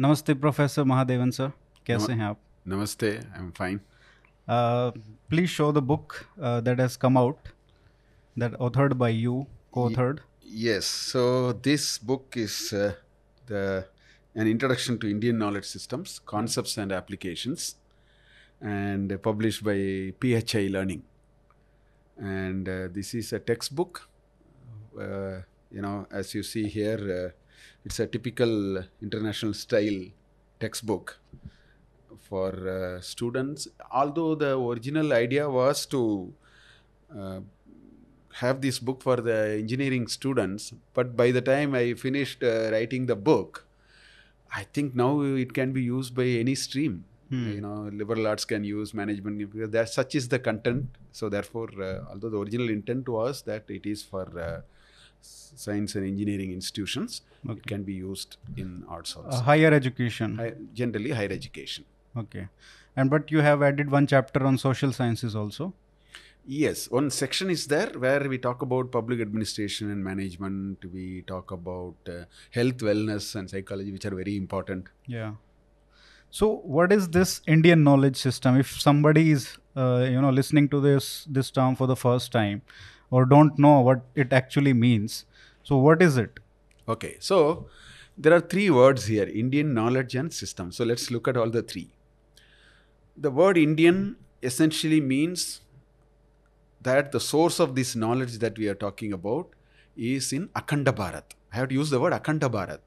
नमस्ते professor Mahadevan sir कैसे नम- हैं आप Namaste, I'm fine. Please show the book that has come out that authored by you co-authored Yes, so this book is uh, the an introduction to Indian knowledge systems, concepts and applications, and published by PHI Learning. And uh, this is a textbook. Uh, you know, as you see here, uh, it's a typical international style textbook for uh, students. Although the original idea was to uh, have this book for the engineering students, but by the time I finished uh, writing the book, I think now it can be used by any stream. You know, liberal arts can use management because that such is the content. So therefore, uh, although the original intent was that it is for uh, science and engineering institutions, it can be used in arts also. uh, higher education Hi- generally, higher education. okay and but you have added one chapter on social sciences also Yes, one section is there where we talk about public administration and management. We talk about uh, health, wellness, and psychology, which are very important. yeah so what is this indian knowledge system if somebody is uh, you know listening to this this term for the first time or don't know what it actually means so what is it Okay, so there are three words here Indian knowledge and system. So let's look at all the three. The word Indian essentially means that the source of this knowledge that we are talking about is in Akhanda Bharat. I have to use the word Akhanda Bharat.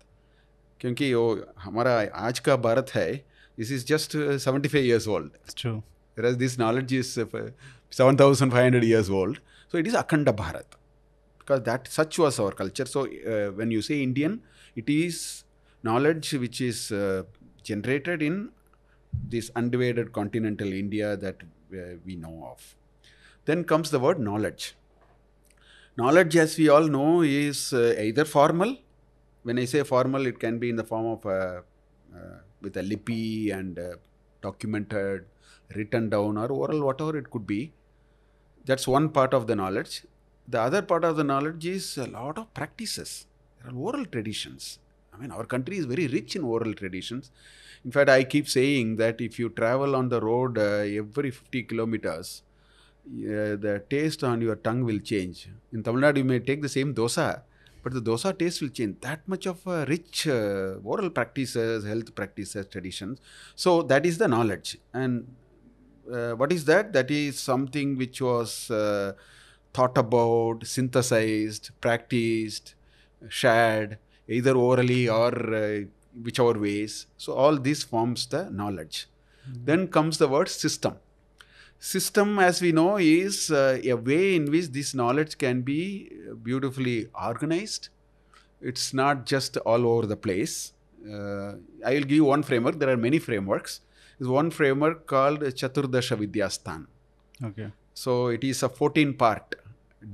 क्योंकि वो हमारा आज का भारत है this is just seventy five years old it's true whereas this knowledge is uh, 7500 years old. So it is akhanda bharat. Because that such was our culture. So uh, when you say indian it is knowledge which is uh, generated in this undivided continental india that uh, we know of. Then comes the word knowledge. Knowledge as we all know is uh, either formal. When i say formal it can be in the form of uh, with a lipi and documented written down or oral whatever it could be that's one part of the knowledge the other part of the knowledge is a lot of practices there are oral traditions i mean our country is very rich in oral traditions in fact i keep saying that if you travel on the road uh, every 50 kilometers uh, the taste on your tongue will change. In Tamil Nadu, you may take the same dosa, but the dosa taste will change. That much of uh, rich oral practices, health practices, traditions. So that is the knowledge. And uh, what is that? That is something which was uh, thought about, synthesized, practiced, shared, either orally or uh, whichever ways. So all this forms the knowledge. Then comes the word system system as we know is uh, a way in which this knowledge can be beautifully organized it's not just all over the place uh, i will give you one framework there are many frameworks there's one framework called chaturdasha vidyasthan okay so it is a 14 part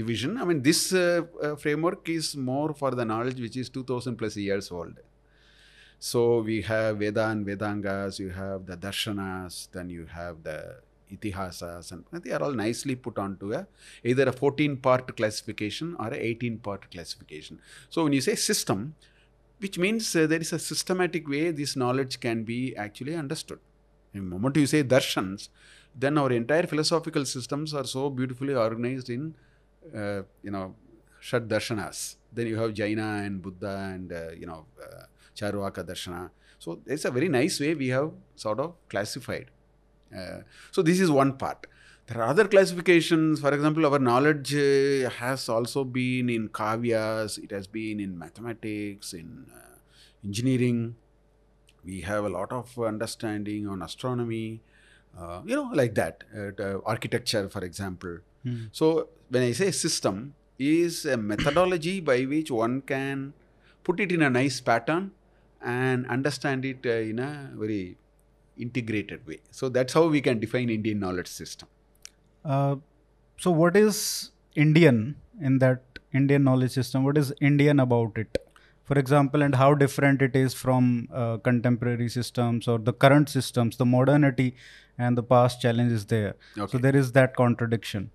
division i mean this uh, uh, framework is more for the knowledge which is 2000 plus years old so we have Veda and Vedangas, you have the Darshanas, then you have the Itihasas, and they are all nicely put onto a either a 14 part classification or a 18 part classification. So when you say system, which means uh, there is a systematic way this knowledge can be actually understood. The moment you say darshans, then our entire philosophical systems are so beautifully organized in, uh, you know, Shad Darshanas. Then you have Jaina and Buddha and, uh, you know, uh, Charvaka Darshana. So it's a very nice way we have sort of classified. Uh, so this is one part. There are other classifications. For example, our knowledge uh, has also been in kavyas, it has been in mathematics, in uh, engineering. We have a lot of understanding on astronomy, uh, you know, like that. Uh, architecture, for example. Hmm. So when I say system, is a methodology by which one can put it in a nice pattern and understand it uh, in a very integrated way. So that's how we can define Indian knowledge system. Uh, so what is indian in that indian knowledge system what is indian about it for example and how different it is from uh, contemporary systems or the current systems the modernity and the past challenges there so there is that contradiction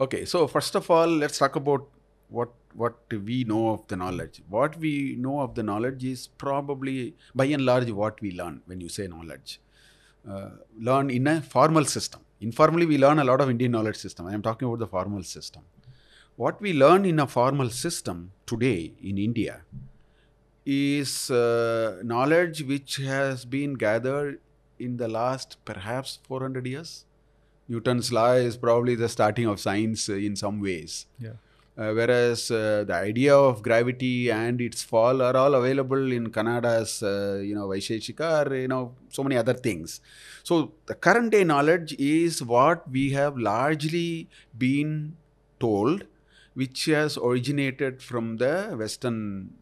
Okay, so first of all, let's talk about what what we know of the knowledge. What we know of the knowledge is probably by and large what we learn when you say knowledge. Uh, learn in a formal system. Informally, we learn a lot of Indian knowledge system. I am talking about the formal system. What we learn in a formal system today in India is uh, knowledge which has been gathered in the last perhaps 400 years. Newton's law is probably the starting of science in some ways. Yeah. Uh, whereas uh, the idea of gravity and its fall are all available in Kanada's, uh, you know, Vaisheshika or, you know, so many other things. So the current day knowledge is what we have largely been told, which has originated from the Western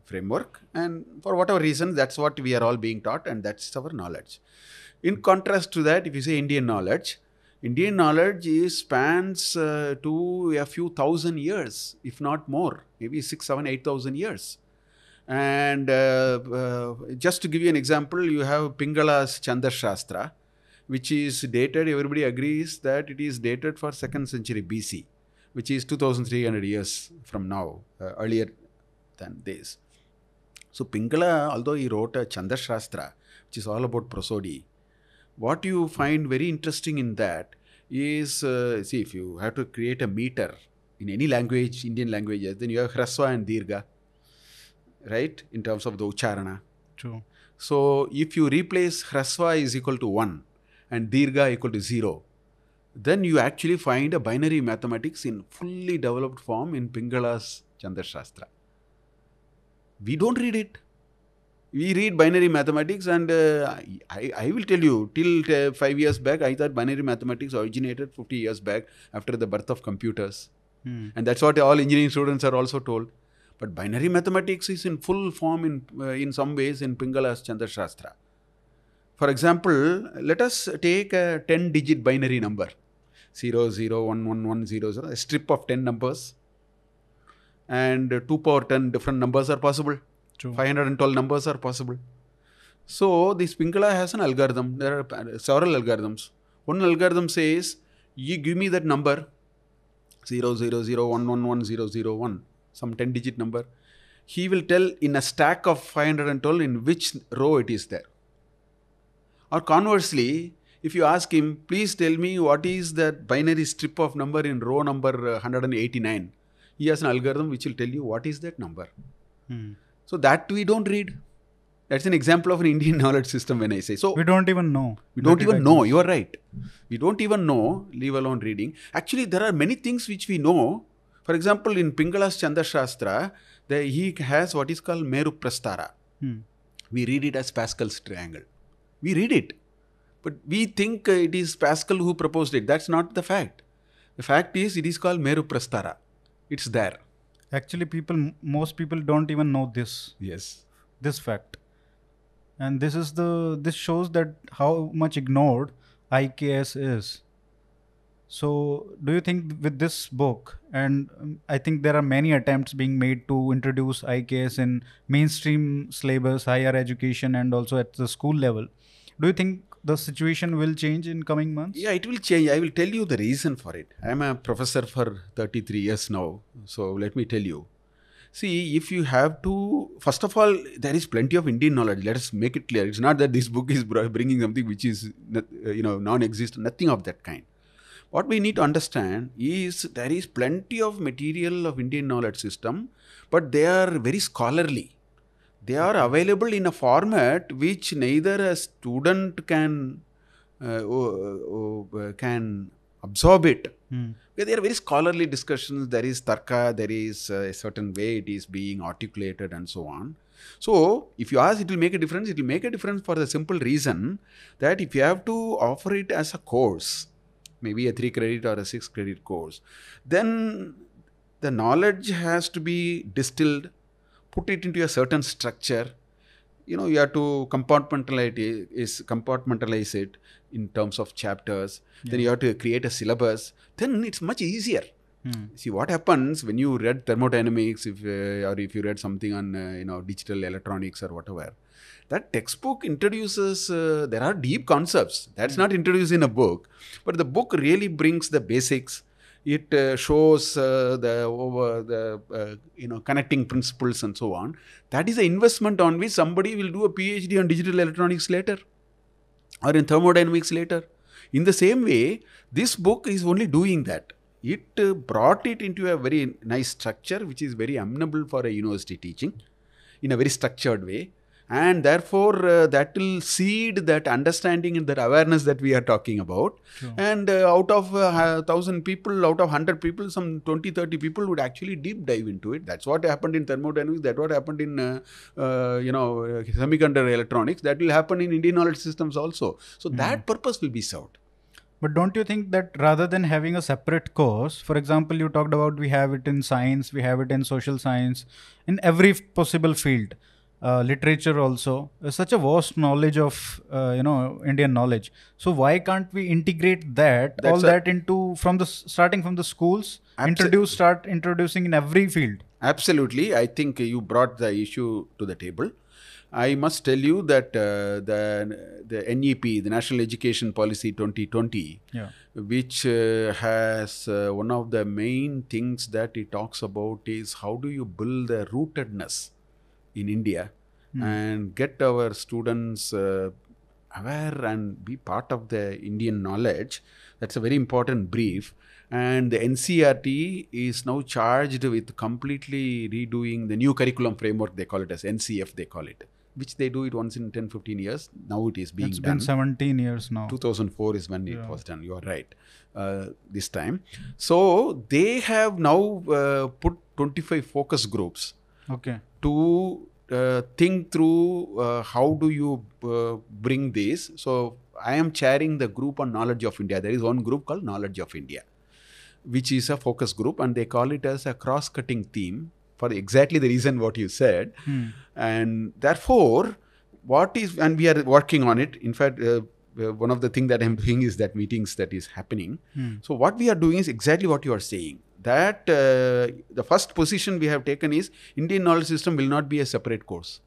framework. And for whatever reason, that's what we are all being taught, and that's our knowledge. In contrast to that, if you say Indian knowledge, Indian knowledge is spans uh, to a few thousand years, if not more, maybe six, seven, eight thousand years. And uh, uh, just to give you an example, you have Pingala's Chandah Shastra, which is dated, everybody agrees that it is dated for second century BC, which is 2300 years from now, uh, earlier than this. So Pingala, although he wrote a Chandah Shastra, which is all about prosody, what you find very interesting in that is uh, see if you have to create a meter in any language indian languages then you have hraswa and dirgha right in terms of the ucharana True. so if you replace hraswa is equal to 1 and dirgha equal to 0 then you actually find a binary mathematics in fully developed form in pingala's chandah shastra we don't read it. We read binary mathematics and uh, I, I will tell you till uh, five years back i thought binary mathematics originated 50 years back after the birth of computers. Hmm. and that's what all engineering students are also told. But binary mathematics is in full form in uh, in some ways in pingala's chandah shastra for example let us take a 10 digit binary number 0 0 1 1 1 0 0 a strip of 10 numbers and 2 power 10 different numbers are possible True. 512 numbers are possible. So this Pingala has an algorithm. There are uh, several algorithms. One algorithm says, you give me that number 000111001, some 10 digit number. He will tell in a stack of 512 in which row it is there. Or conversely, if you ask him, please tell me what is that binary strip of number in row number uh, 189, he has an algorithm which will tell you what is that number. Hmm. So that we don't read. That's an example of an Indian knowledge system when I say. So We don't even know. we don't even know. You are right. We don't even know, leave alone reading. Actually, there are many things which we know. For example, in Pingala's Chandah Shastra, the, he has what is called Meru Prastara. Hmm. We read it as Pascal's triangle. We read it. But we think uh, it is Pascal who proposed it. That's not the fact. The fact is, it is called Meru Prastara. It's there. Actually, people, most people don't even know this. Yes. this fact and this is the this shows that how much ignored iks is so do you think with this book and um, i think there are many attempts being made to introduce iks in mainstream syllabus higher education and also at the school level do you think the situation will change in coming months Yeah, it will change. I will tell you the reason for it. I am a professor for 33 years now. So let me tell you. See, if you have to, first of all, there is plenty of Indian knowledge. Let us make it clear. It's not that this book is bringing something which is, uh, you know, non-existent. Nothing of that kind. What we need to understand is there is plenty of material of Indian knowledge system, but they are very scholarly they are available in a format which neither a student can uh, o- can absorb it. Because there are very scholarly discussions. There is tarka there is uh, a certain way it is being articulated and so on. So if you ask it will make a difference. It will make a difference for the simple reason that if you have to offer it as a course maybe a 3 credit or a 6 credit course then the knowledge has to be distilled put it into a certain structure you know you have to compartmentalize it, is compartmentalize it in terms of chapters. Then you have to create a syllabus. Then it's much easier. Hmm. see what happens when you read thermodynamics if uh, or if you read something on uh, you know digital electronics or whatever that textbook introduces uh, there are deep concepts. That's not introduced in a book but the book really brings the basics it uh, shows uh, the over the uh, you know connecting principles and so on. That is an investment on which somebody will do a phd on digital electronics later or in thermodynamics later. In the same way this book is only doing that. It uh, brought it into a very nice structure which is very amenable for a university teaching in a very structured way and therefore uh, that will seed that understanding and that awareness that we are talking about. Sure. and uh, out of uh, 1000 people out of 100 people some 20 30 people would actually deep dive into it. That's what happened in thermodynamics. That what happened in uh, uh, you know uh, semiconductor electronics. That will happen in indian knowledge systems also. So that purpose will be served. But don't you think that rather than having a separate course, for example, you talked about we have it in science, we have it in social science, in every possible field, uh, literature also, such a vast knowledge of uh, you know Indian knowledge. So why can't we integrate that all That's a- that into from the starting from the schools, introduce start introducing in every field? Absolutely. I think you brought the issue to the table. I must tell you that uh, the, the NEP, the National Education Policy 2020, Yeah. which uh, has uh, one of the main things that it talks about is how do you build the rootedness in India and get our students uh, aware and be part of the Indian knowledge. That's a very important brief. And the NCERT is now charged with completely redoing the new curriculum framework, they call it as NCF, they call it, which they do it once in 10 15 years. Now it is being It's done. been 17 years now. 2004 is when it was done. You are right. Uh, this time, so they have now uh, put 25 focus groups Okay. to uh, think through uh, how do you uh, bring this. So I am chairing the group on knowledge of India. There is one group called Knowledge of India, which is a focus group, and they call it as a cross-cutting theme for exactly the reason what you said Hmm. and therefore what is and we are working on it in fact uh, uh, one of the things that i'm doing is that meetings that is happening Hmm. so what we are doing is exactly what you are saying that uh, the first position we have taken is indian knowledge system will not be a separate course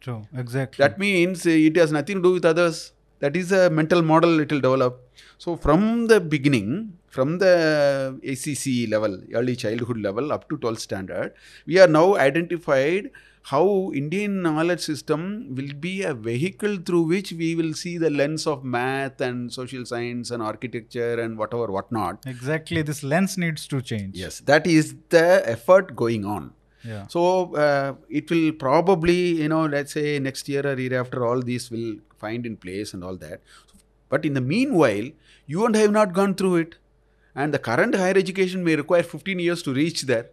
True. Exactly. that means uh, it has nothing to do with others that is a mental model it will develop so from the beginning from the acc level early childhood level up to 12th standard we are now identified how indian knowledge system will be a vehicle through which we will see the lens of math and social science and architecture and whatever whatnot exactly. This lens needs to change. yes that is the effort going on Yeah. so uh, it will probably, you know, let's say next year or year after, all these will find in place and all that. But in the meanwhile, you and I have not gone through it, and the current higher education may require 15 years to reach there.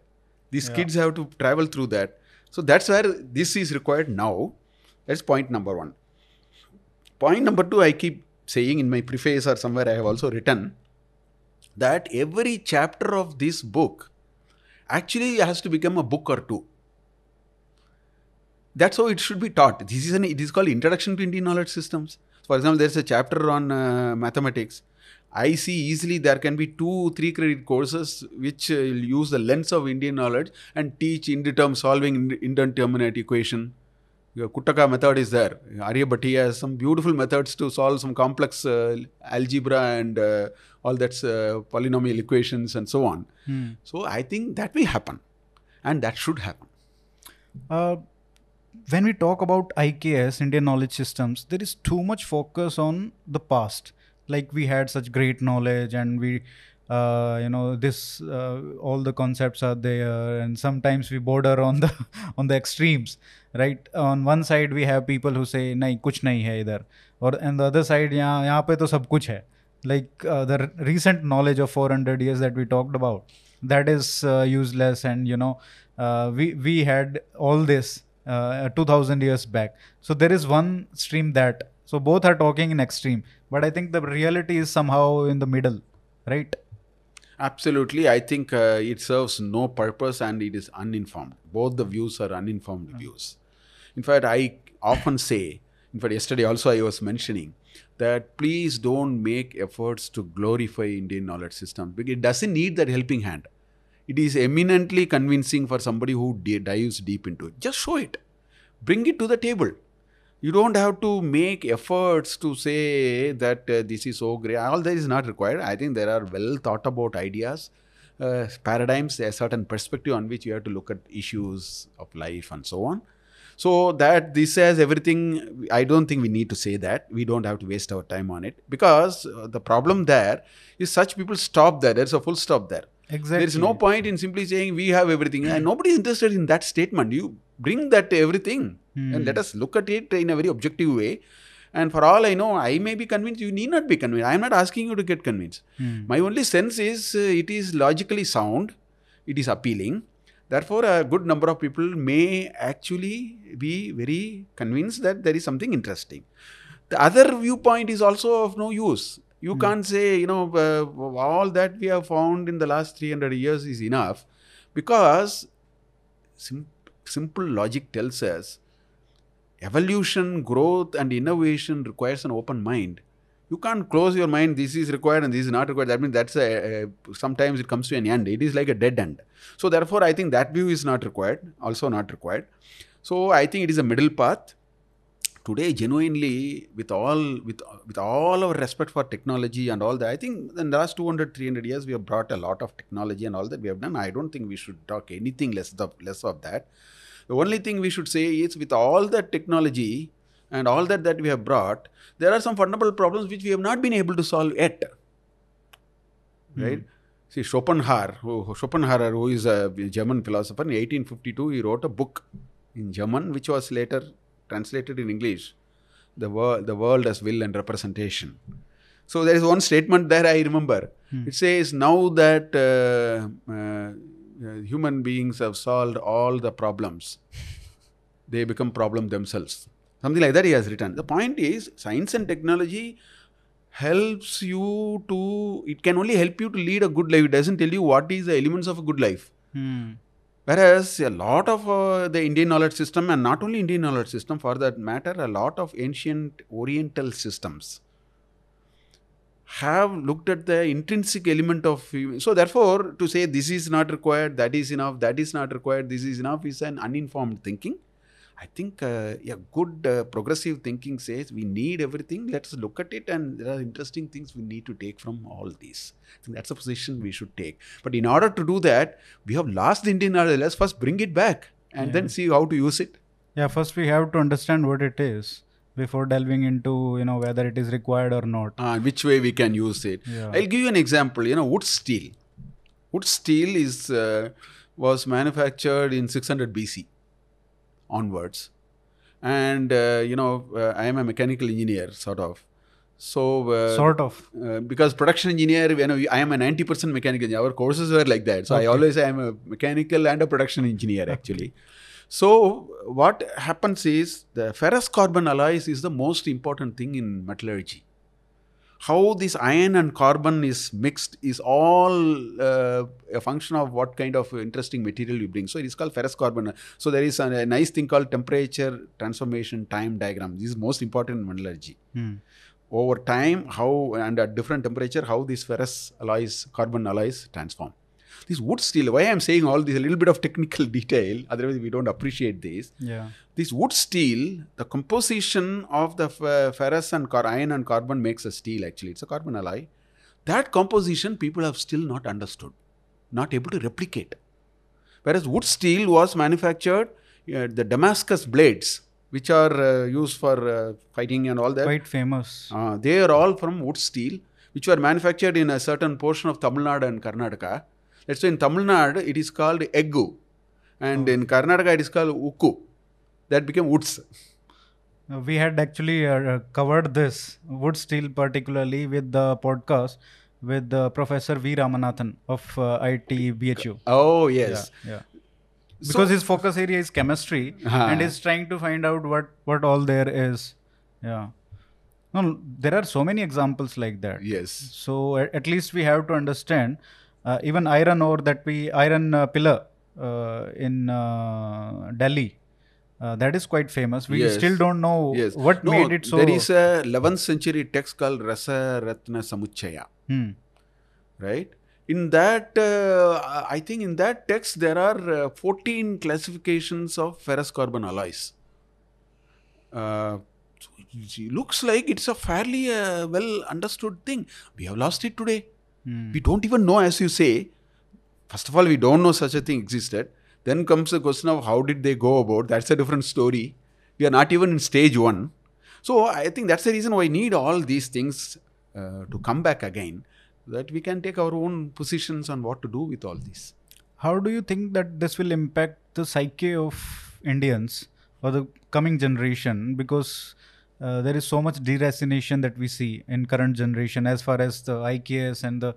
These Yeah. kids have to travel through that. So that's where this is required now. That's point number one. Point number two, I keep saying in my preface or somewhere I have also written that every chapter of this book actually has to become a book or two. That's how it should be taught. This is an it is called Introduction to Indian Knowledge Systems. For example, there's a chapter on uh, mathematics. I see easily there can be two, three credit courses which uh, will use the lens of Indian knowledge and teach indeterm solving ind- indeterminate equation. Your Kuttaka method is there. Aryabhatti has some beautiful methods to solve some complex uh, algebra and uh, all that's uh, polynomial equations and so on. Hmm. So I think that will happen, and that should happen. Uh, when we talk about IKS, Indian Knowledge Systems, there is too much focus on the past like we had such great knowledge and we uh, you know this uh, all the concepts are there and sometimes we border on the on the extremes right? On one side we have people who say nahi kuch nahi hai idhar. Or and the other side yahan yahan pe to sab kuch hai. Like uh, the recent knowledge of 400 years that we talked about that is uh, useless and you know uh, we we had all this uh, 2000 years back. So there is one stream that so both are talking in extreme but i think the reality is somehow in the middle right Absolutely, I think uh, it serves no purpose and it is uninformed. Both the views are uninformed views. In fact, I often say, in fact, yesterday also I was mentioning that please don't make efforts to glorify Indian knowledge system because it doesn't need that helping hand. It is eminently convincing for somebody who dives deep into it. Just show it, bring it to the table. You don't have to make efforts to say that uh, this is so great. All that is not required. I think there are well thought about ideas uh, paradigms, a certain perspective on which you have to look at issues of life and so on. So that this has everything. I don't think we need to say that. We don't have to waste our time on it because uh, the problem there is such people stop there. There's a full stop there. Exactly. There is no point in simply saying we have everything, and nobody is interested in that statement. You bring that everything and let us look at it in a very objective way. And for all I know, I may be convinced. You need not be convinced. I am not asking you to get convinced. Hmm. My only sense is uh, it is logically sound, it is appealing. Therefore, a good number of people may actually be very convinced that there is something interesting. The other viewpoint is also of no use. You can't say, you know, uh, all that we have found in the last 300 years is enough because sim- simple logic tells us evolution, growth, and innovation requires an open mind. You can't close your mind. This is required and this is not required. That means that's a, a sometimes it comes to an end. It is like a dead end. So therefore, I think that view is not required. Also not required. So I think it is a middle path. Today, genuinely, with all with with all our respect for technology and all that, I think in the last 200, 300 years, we have brought a lot of technology and all that we have done. I don't think we should talk anything less of less of that. The only thing we should say is with all that technology and all that that we have brought, there are some fundamental problems which we have not been able to solve yet. Right? See, Schopenhauer, who, Schopenhauer, who is a German philosopher, in 1852, he wrote a book in German, which was later translated in English, the world, the world as will and representation. So there is one statement there I remember. It says, now that uh, uh, human beings have solved all the problems, they become problem themselves. Something like that he has written. The point is, science and technology helps you to, it can only help you to lead a good life. It doesn't tell you what is the elements of a good life. Hmm. Whereas a lot of uh, the Indian knowledge system, and not only Indian knowledge system for that matter, a lot of ancient Oriental systems have looked at the intrinsic element of. So, therefore, to say this is not required, that is enough, that is not required, this is enough is an uninformed thinking. I think uh, a good uh, progressive thinking says we need everything. Let's look at it, and there are interesting things we need to take from all these. I think that's a position we should take. But in order to do that, we have lost the Indian. Let's first bring it back and then see how to use it. Yeah, first we have to understand what it is before delving into you know whether it is required or not. Uh, which way we can use it. Yeah. I'll give you an example. You know, wootz steel. Wootz steel is uh, was manufactured in 600 BC onwards, and uh, you know, uh, I am a mechanical engineer, sort of. So uh, Sort of. uh, because production engineer, you know, I am a 90% mechanical engineer. Our courses were like that. So I always say I'm a mechanical and a production engineer actually. So what happens is the ferrous carbon alloys is the most important thing in metallurgy. How this iron and carbon is mixed is all uh, a function of what kind of interesting material you bring. So it is called ferrous carbon. So there is a, a nice thing called temperature transformation time diagram. This is most important in metallurgy Hmm. over time how and at different temperature how these ferrous alloys carbon alloys transform this wootz steel why i'm saying all this a little bit of technical detail otherwise we don't appreciate this Yeah. this wootz steel the composition of the f- ferrous and car- iron and carbon makes a steel actually it's a carbon alloy that composition people have still not understood not able to replicate whereas wootz steel was manufactured uh, the damascus blades which are uh, used for uh, fighting and all that Quite famous. uh, they are all from wootz steel, which were manufactured in a certain portion of Tamil Nadu and Karnataka. That's why in Tamil Nadu it is called eggu, and in Karnataka it is called ukku. That became wootz. Uh, we had actually uh, covered this wootz steel particularly with the podcast with uh, Professor V Ramanathan of uh, IT BHU. Oh yes. Yeah, yeah. Because his focus area is chemistry Ah. and is trying to find out what what all there is. Yeah. No, there are so many examples like that. Yes. So at, at least we have to understand uh, even iron ore that we iron uh, pillar uh, in uh, Delhi. Uh, that is quite famous. We Yes. still don't know Yes. what No, made it so. There is a 11th century text called Rasa Ratna Samuchaya. Hmm. right in that uh, i think in that text there are uh, 14 classifications of ferrous carbon alloys uh, looks like it's a fairly uh, well understood thing we have lost it today Hmm. we don't even know as you say First of all, we don't know such a thing existed. Then comes the question of how did they go about. That's a different story. We are not even in stage one. So I think that's the reason why we need all these things uh, to come back again, that we can take our own positions on what to do with all this. How do you think that this will impact the psyche of Indians or the coming generation? Because uh, there is so much deracination that we see in current generation as far as the IKS and the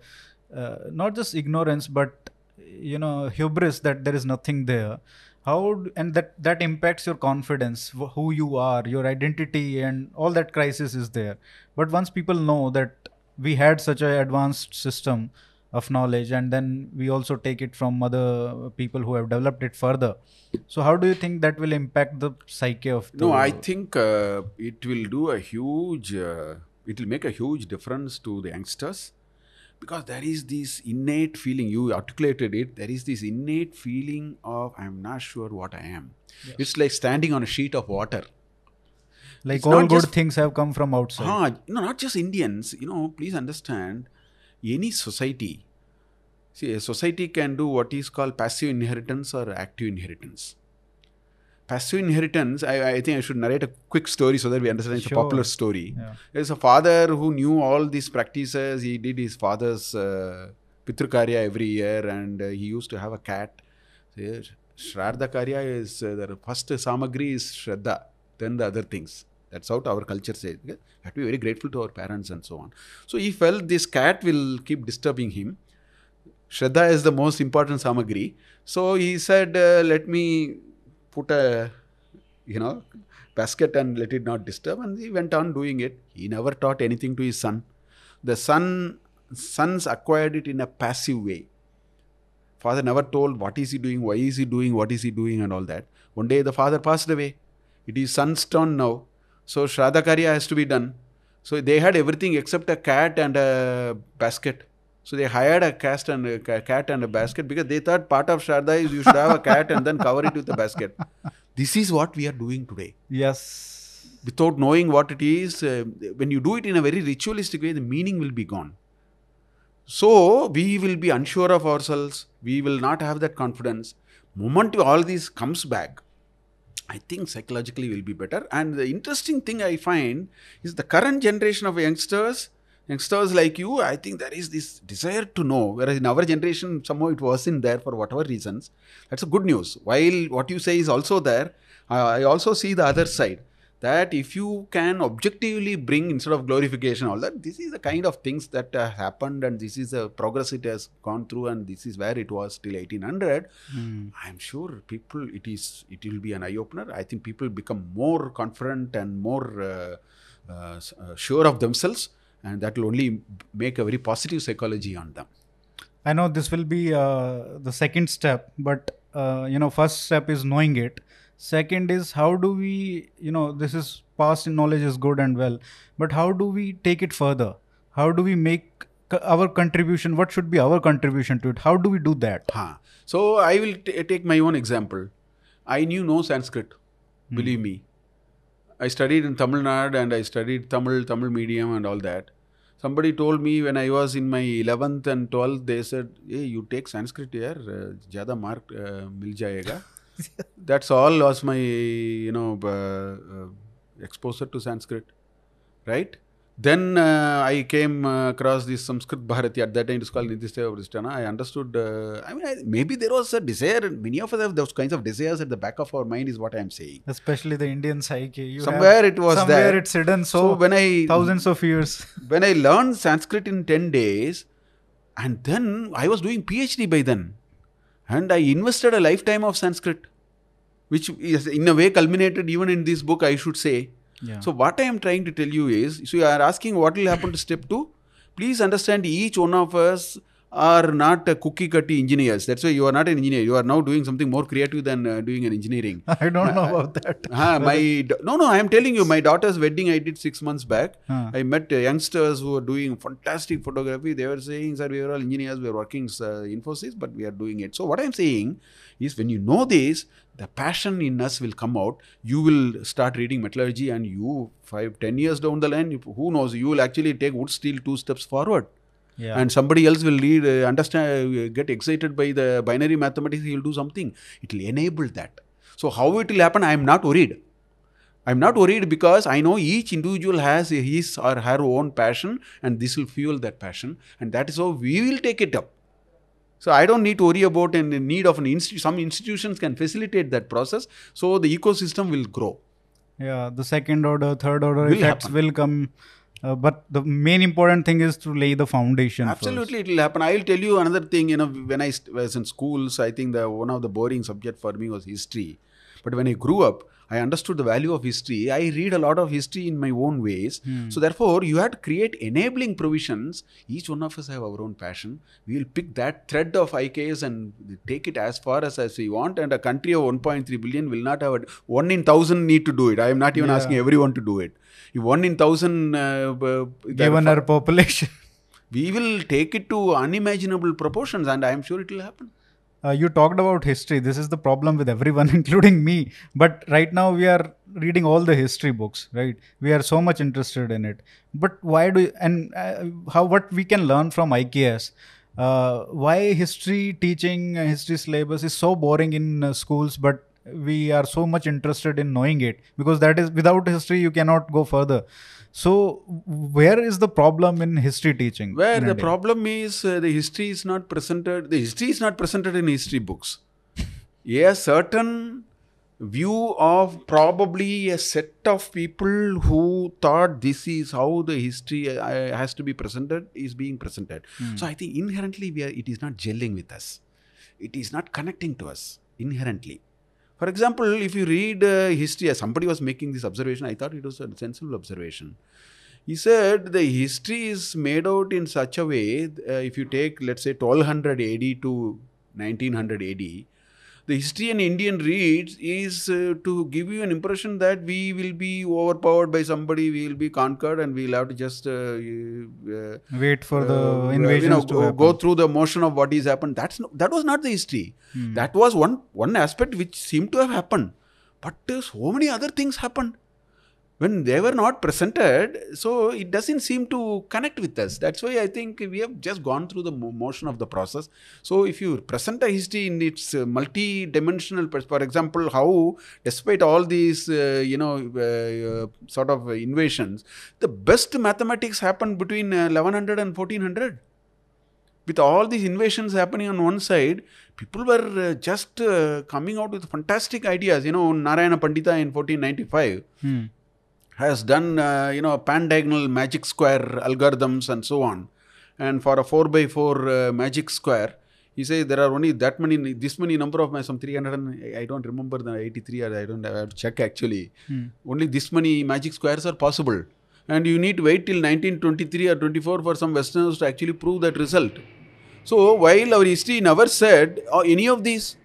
uh, not just ignorance but you know hubris that there is nothing there. How and that that impacts your confidence who you are your identity and all that crisis is there. But once people know that we had such a advanced system of knowledge and then we also take it from other people who have developed it further so how do you think that will impact the psyche of the No, I think uh, it will do a huge, uh, it will make a huge difference to the youngsters because there is this innate feeling, you articulated it, there is this innate feeling of, I'm not sure what I am. It's like standing on a sheet of water. like it's all good things have come from outside Ah, no, not just Indians. You know, please understand, any society. See, a society can do what is called passive inheritance or active inheritance. Passive inheritance, I, I think I should narrate a quick story so that we understand it's a popular story. yeah. There's a father who knew all these practices. He did his father's uh, Pitrukarya every year and uh, he used to have a cat. There, Shraddha Karya is uh, the first Samagri is Shraddha, then the other things. That's how our culture says. We have to be very grateful to our parents and so on. So he felt this cat will keep disturbing him. Shraddha is the most important Samagri. So he said, uh, let me put a, you know, basket and let it not disturb. And he went on doing it. He never taught anything to his son. The son, sons acquired it in a passive way. Father never told what is he doing, why is he doing, what is he doing, and all that. One day the father passed away. It is son's turn now. So Shraddha Karya has to be done. So they had everything except a cat and a basket. So they hired a cat and a cat and a basket because they thought part of Shraddha is you should have a cat and then cover it with a basket. This is what we are doing today. yes Without knowing what it is, uh, when you do it in a very ritualistic way, the meaning will be gone. So we will be unsure of ourselves. We will not have that confidence. Moment all this comes back, I think psychologically will be better. And the interesting thing I find is the current generation of youngsters, youngsters like you, I think there is this desire to know. Whereas in our generation, somehow it wasn't there for whatever reasons. That's a good news. While what you say is also there, I also see the other side. That if you can objectively bring instead of glorification, all that, this is the kind of things that uh, happened, and this is the progress it has gone through, and this is where it was till 1800. I'm sure people it is it will be an eye opener. I think people become more confident and more uh, uh, uh, sure of themselves, and that will only make a very positive psychology on them. I know this will be uh, the second step, but uh, you know, first step is knowing it second is how do we you know this is past knowledge is good and well but how do we take it further? How do we make our contribution what should be our contribution to it? How do we do that? Huh. so i will take my own example. I knew no sanskrit hmm. believe me. I studied in tamil nadu and i studied tamil tamil medium and all that. Somebody told me when i was in my 11th and 12th they said hey you take sanskrit here uh, jada mark uh, mil jayega. That's all was my, you know, uh, uh, exposure to Sanskrit, right? Then uh, I came uh, across this Sanskrit Bharati. At that time, it was called Nidistaya Vristana. I understood. Uh, I mean, I, maybe there was a desire. Many of us have those kinds of desires at the back of our mind, is what I am saying. Especially the Indian psyche. You Somewhere it was somewhere there. it's hidden so, So when I thousands of years. when I learned Sanskrit in 10 days, and then I was doing PhD by then, and I invested a lifetime of Sanskrit, which is in a way culminated even in this book, I should say. Yeah. So what I am trying to tell you is, so you are asking what will happen to step two. Please understand, each one of us are not a cookie cutter engineers. That's why you are not an engineer. You are now doing something more creative than uh, doing an engineering. I don't know about that. Ah, my no, no. I am telling you, my daughter's wedding I did six months back. I met uh, youngsters who were doing fantastic photography. They were saying, "Sir, we are all engineers. We are working uh, Infosys, but we are doing it." So what I am saying is, when you know this, the passion in us will come out. You will start reading metallurgy, and you five, ten years down the line, who knows? You will actually take wootz steel two steps forward. Yeah. and somebody else will read uh, understand uh, get excited by the binary mathematics he will do something. It will enable that. So how it will happen i am not worried. I'm not worried because i know each individual has his or her own passion and this will fuel that passion and that is how we will take it up. So i don't need to worry about in the need of an institute some institutions can facilitate that process. So the ecosystem will grow. Yeah the second order third order Will effects happen. will come uh, but the main important thing is to lay the foundation. Absolutely, it will happen. I will tell you another thing. You know, when I was in schools, I think the one of the boring subject for me was history. But when I grew up, I understood the value of history. I read a lot of history in my own ways. So therefore, you have to create enabling provisions. Each one of us have our own passion. We will pick that thread of IKS and take it as far as as we want. And a country of 1.3 billion will not have a, one in thousand need to do it. I am not even Yeah. asking everyone to do it. If one in thousand, uh, uh, given our population we will take it to unimaginable proportions and i am sure it will happen uh, you talked about history. This is the problem with everyone including me. But right now we are reading all the history books right? We are so much interested in it. But why do you, and uh, how what we can learn from iks uh, why history teaching history syllabus is so boring in uh, schools but we are so much interested in knowing it because that is without history you cannot go further. So where is the problem in history teaching where the India? problem is uh, the history is not presented the history is not presented in history books. A certain view of probably a set of people who thought this is how the history uh, has to be presented is being presented. So i think inherently we are, it is not gelling with us. It is not connecting to us inherently for example, if you read uh, history, somebody was making this observation, I thought it was a sensible observation. He said the history is made out in such a way, uh, if you take, let's say, 1200 AD to 1900 AD, the history an Indian reads is uh, to give you an impression that we will be overpowered by somebody, we will be conquered, and we'll have to just uh, uh, wait for the invasion. invasions you know, to go, go through the motion of what is happened. That's no, that was not the history. Hmm. That was one one aspect which seemed to have happened, but uh, so many other things happened when they were not presented. So it doesn't seem to connect with us. That's why I think we have just gone through the motion of the process. So if you present a history in its uh, multi-dimensional, for example, how despite all these uh, you know uh, uh, sort of invasions, the best mathematics happened between uh, 1100 and 1400 with all these invasions happening on one side, people were uh, just uh, coming out with fantastic ideas. You know, Narayana Pandita in 1495 Hmm. Has done, uh, you know, pan-diagonal magic square algorithms and so on. And for a 4 by 4 uh, magic square, he says there are only that many, this many number of, some 300, and I don't remember the 83, or I don't I have to check actually. Hmm. Only this many magic squares are possible. And you need to wait till 1923 or 24 for some Westerners to actually prove that result. So while our history never said uh, any of these,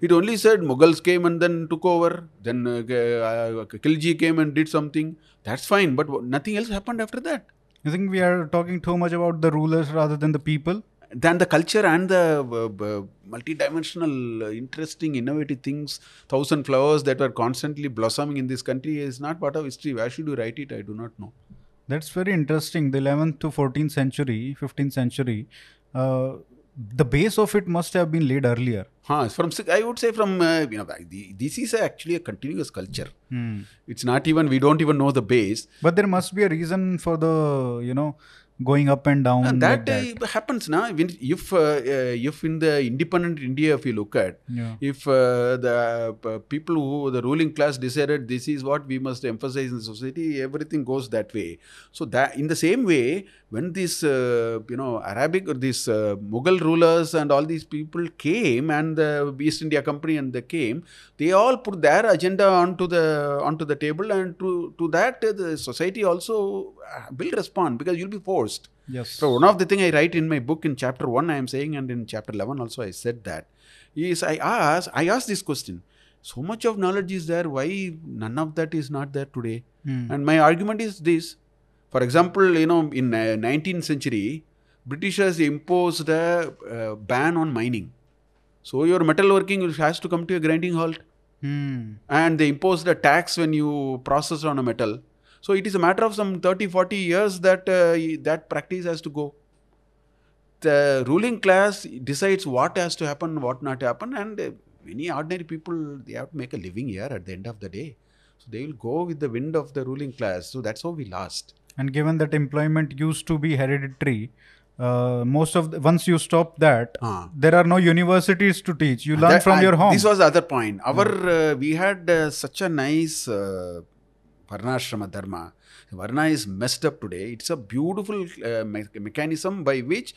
it only said Mughals came and then took over. Then uh, uh, Khilji came and did something. That's fine, but w- nothing else happened after that. You think we are talking too much about the rulers rather than the people? Then the culture and the uh, b- multi-dimensional, uh, interesting, innovative things, thousand flowers that were constantly blossoming in this country is not part of history. Why should you write it? I do not know. That's very interesting. The 11th to 14th century, 15th century, uh, the base of it must have been laid earlier. Huh, from I would say from uh, you know this is actually a continuous culture. Hmm. It's not even we don't even know the base. But there must be a reason for the, you know, going up and down. And like that, uh, happens now. When, if uh, uh, if in the independent India, if you look at, Yeah. if uh, the uh, people who the ruling class decided this is what we must emphasize in society, everything goes that way. So that in the same way, when these uh, you know Arabic or these uh, Mughal rulers and all these people came and the East India Company and they came, they all put their agenda onto the onto the table, and to to that uh, the society also uh, will respond because you'll be forced. Yes. So one of the thing I write in my book in chapter one, I am saying, and in chapter eleven also I said that is I ask I ask this question. So much of knowledge is there. Why none of that is not there today? Hmm. And my argument is this. For example, you know, in uh, 19th century, Britishers imposed a uh, ban on mining. So your metalworking has to come to a grinding halt Hmm. and they imposed a tax when you process on a metal. So it is a matter of some 30, 40 years that uh, that practice has to go. the ruling class decides what has to happen, what not to happen, and uh, many ordinary people they have to make a living here at the end of the day. So they will go with the wind of the ruling class. So that's how we lost. And given that employment used to be hereditary, uh, most of the, once you stop that, Ah. there are no universities to teach. You learn That- from I- your home. This was the other point. Our uh, we had uh, such a nice uh, Varnashrama Dharma. Varna is messed up today. It's a beautiful uh, me- mechanism by which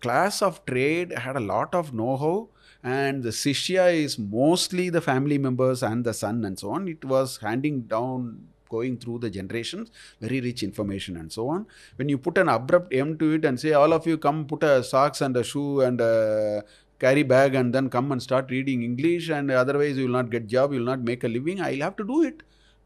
class of trade had a lot of know-how, and the Sishya is mostly the family members and the son and so on. It was handing down going through the generations, very rich information and so on. When you put an abrupt end to it and say, all of you come put a socks and a shoe and a carry bag and then come and start reading English and otherwise you will not get job, you will not make a living. I'll have to do it.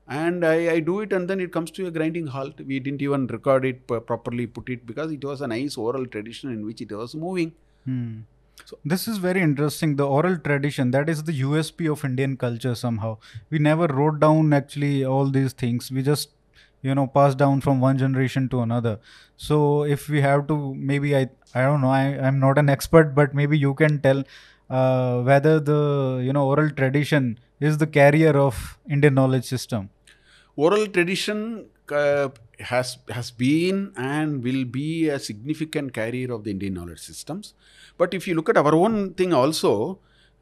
And I, I do it and then it comes to a grinding halt. We didn't even record it properly, put it because it was a nice oral tradition in which it was moving. Hmm. So- this is very interesting. The oral tradition, that is the USP of Indian culture somehow. We never wrote down actually all these things. We just, you know, passed down from one generation to another. So if we have to, maybe I, I don't know, I, I'm not an expert, but maybe you can tell uh, whether the, you know, oral tradition is the carrier of Indian knowledge system. Oral tradition uh, has has been and will be a significant carrier of the Indian knowledge systems. But if you look at our own thing also,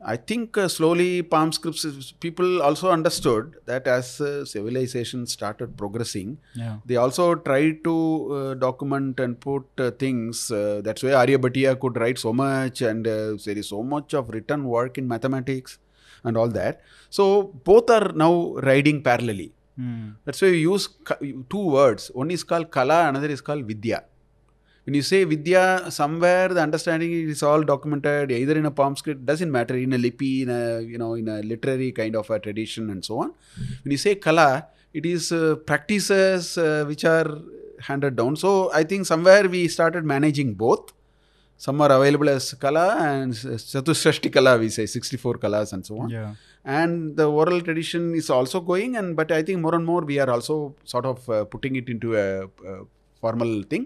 I think uh, slowly palm scripts people also understood that as uh, civilization started progressing, Yeah. they also tried to uh, document and put uh, things. Uh, that's why Aryabhatiya could write so much, and uh, there is so much of written work in mathematics and all that. So both are now riding parallelly. Hmm. That's why you use two words. One is called kala, another is called vidya. When you say vidya, somewhere the understanding is all documented either in a palm script, doesn't matter, in a lipi, in a you know, in a literary kind of a tradition and so on. When you say kala, it is uh, practices uh, which are handed down. So I think somewhere we started managing both. Some are available as kala and chatushashti kala, we say 64 kalas and so on Yeah. And the oral tradition is also going and but i think more and more we are also sort of uh, putting it into a, a formal thing.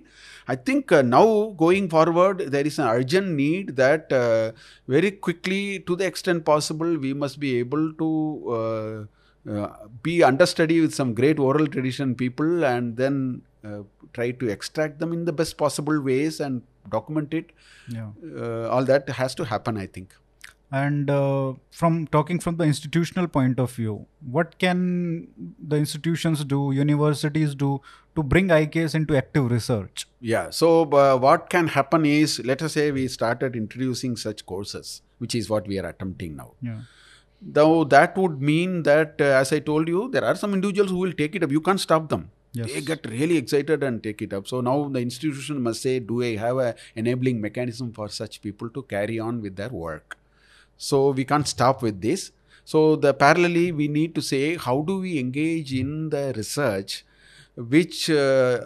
I think uh, now going forward there is an urgent need that uh, very quickly to the extent possible we must be able to uh, uh, be understudy with some great oral tradition people and then uh, try to extract them in the best possible ways and document it. Yeah. uh, all that has to happen i think And uh, from talking from the institutional point of view, what can the institutions do, universities do to bring IKS into active research? Yeah. So uh, what can happen is, let us say we started introducing such courses, which is what we are attempting now. Yeah. Though that would mean that, uh, as I told you, there are some individuals who will take it up. You can't stop them. Yes. They get really excited and take it up. So now the institution must say, do I have a enabling mechanism for such people to carry on with their work? So we can't stop with this. So the parallelly, we need to say, how do we engage in the research? which uh,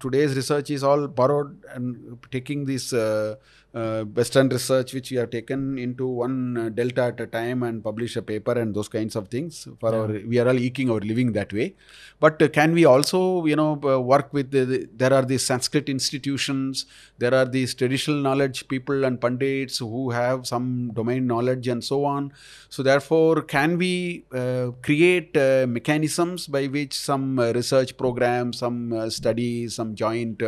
today's research is all borrowed and taking this uh, uh, Western research, which we have taken into one uh, delta at a time and publish a paper and those kinds of things. For our, we are all eking our living that way. But uh, can we also, you know, uh, work with the, the- there are these Sanskrit institutions, there are these traditional knowledge people and pundits who have some domain knowledge and so on. So therefore, can we uh, create uh, mechanisms by which some research programs, some uh, studies, some joint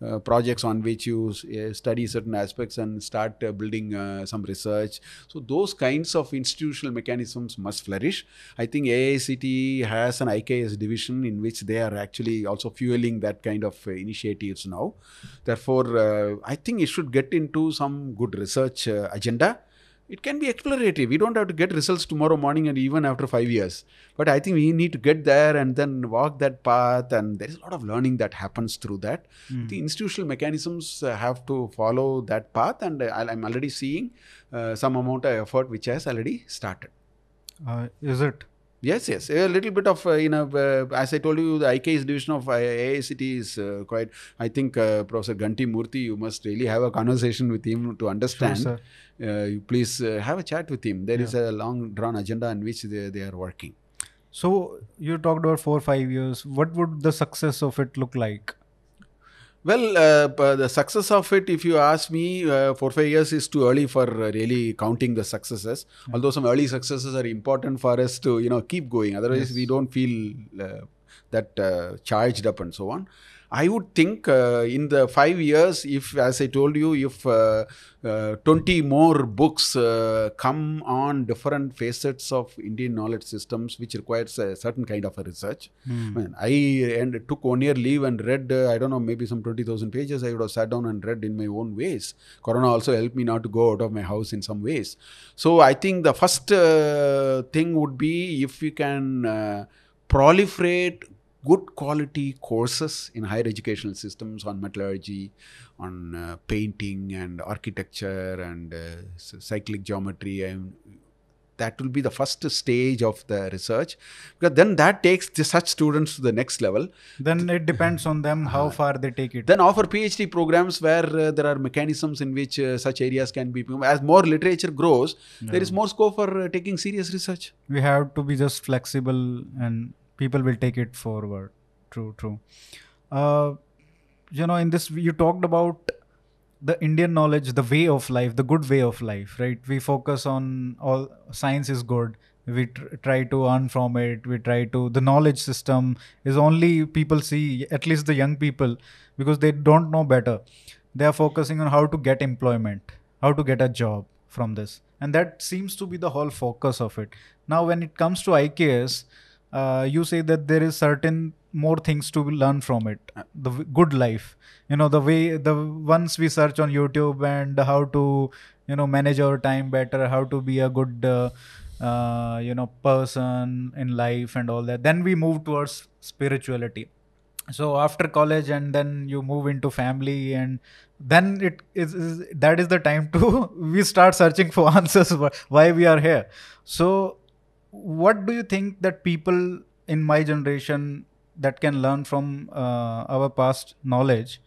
uh, projects on which you uh, study certain aspects and start uh, building uh, some research. So those kinds of institutional mechanisms must flourish. I think AICTE has an IKS division in which they are actually also fueling that kind of uh, initiatives now. Therefore, uh, I think it should get into some good research agenda it can be explorative. We don't have to get results tomorrow morning and even after five years. But I think we need to get there and then walk that path. And there is a lot of learning that happens through that. The institutional mechanisms uh, have to follow that path. And I'm already seeing uh, some amount of effort which has already started. Uh, is it? Yes, yes. A little bit of, uh, you know, uh, as I told you, the IKS division of AICTE is uh, quite, I think, uh, Professor Ganti Murthy, you must really have a conversation with him to understand. sir. uh, you please uh, have a chat with him. There is a long drawn agenda on which they, they are working. So you talked about four or five years. What would the success of it look like? Well, uh, the success of it, if you ask me, uh, four five years is too early for uh, really counting the successes. Although some early successes are important for us to you know keep going. Otherwise, we don't feel uh, that uh, charged up and so on. I would think uh, in the five years, if as I told you, if uh, uh, 20 more books uh, come on different facets of Indian knowledge systems, which requires a certain kind of a research. I, mean, I and took one year leave and read, uh, I don't know, maybe some 20,000 pages. I would have sat down and read in my own ways. Corona also helped me not to go out of my house in some ways. So I think the first uh, thing would be if we can uh, proliferate good quality courses in higher educational systems on metallurgy, on uh, painting and architecture and uh, cyclic geometry and that will be the first stage of the research. Because then that takes the, such students to the next level. Then it depends on them how far they take it. Then offer phd programs where uh, there are mechanisms in which uh, such areas can be as more literature grows there is more scope for uh, taking serious research. We have to be just flexible and people will take it forward. True true. Uh, you know in this you talked about the indian knowledge the way of life the good way of life right? We focus on all science is good. We tr- try to earn from it. We try to the knowledge system is only people see at least the young people because they don't know better. They are focusing on how to get employment how to get a job from this. And that seems to be the whole focus of it. Now when it comes to iks uh, you say that there is certain more things to learn from it. The good life. You know the way the once we search on youtube and how to you know manage our time better how to be a good uh, uh, you know person in life and all that then we move towards spirituality. So after college and then you move into family and then it is, is that is the time to we start searching for answers wh- why we are here. So what do you think that people in my generation that can learn from uh, our past knowledge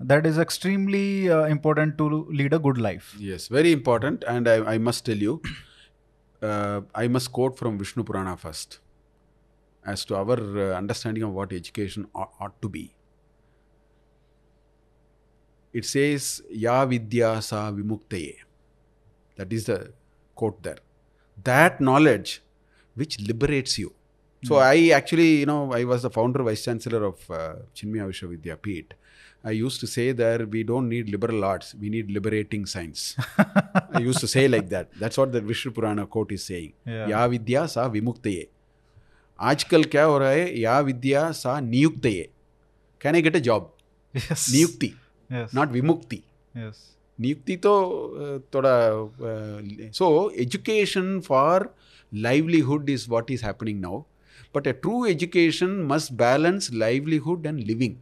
that is extremely uh, important to lead a good life Yes, very important. And I, I must tell you, uh, I must quote from Vishnu Purana first as to our uh, understanding of what education ought, ought to be. It says, Ya vidya sa vimuktaye. That is the quote there. That knowledge which liberates you. So hmm. I actually, you know, I was the founder vice chancellor of uh, Chinmaya Vishwavidyapeeth. I used to say that we don't need liberal arts, we need liberating science. I used to say like that. That's what the Vishnu Purana quote is saying. Yeah. या विद्या सा विमुक्तये आजकल क्या हो रहा है या विद्या सा नियुक्तये can Yes. Get a job नियुक्ति नॉट विमुक्ति नियुक्ति thoda. थोड़ा so education uh, livelihood is what is happening now but a true education must balance livelihood and living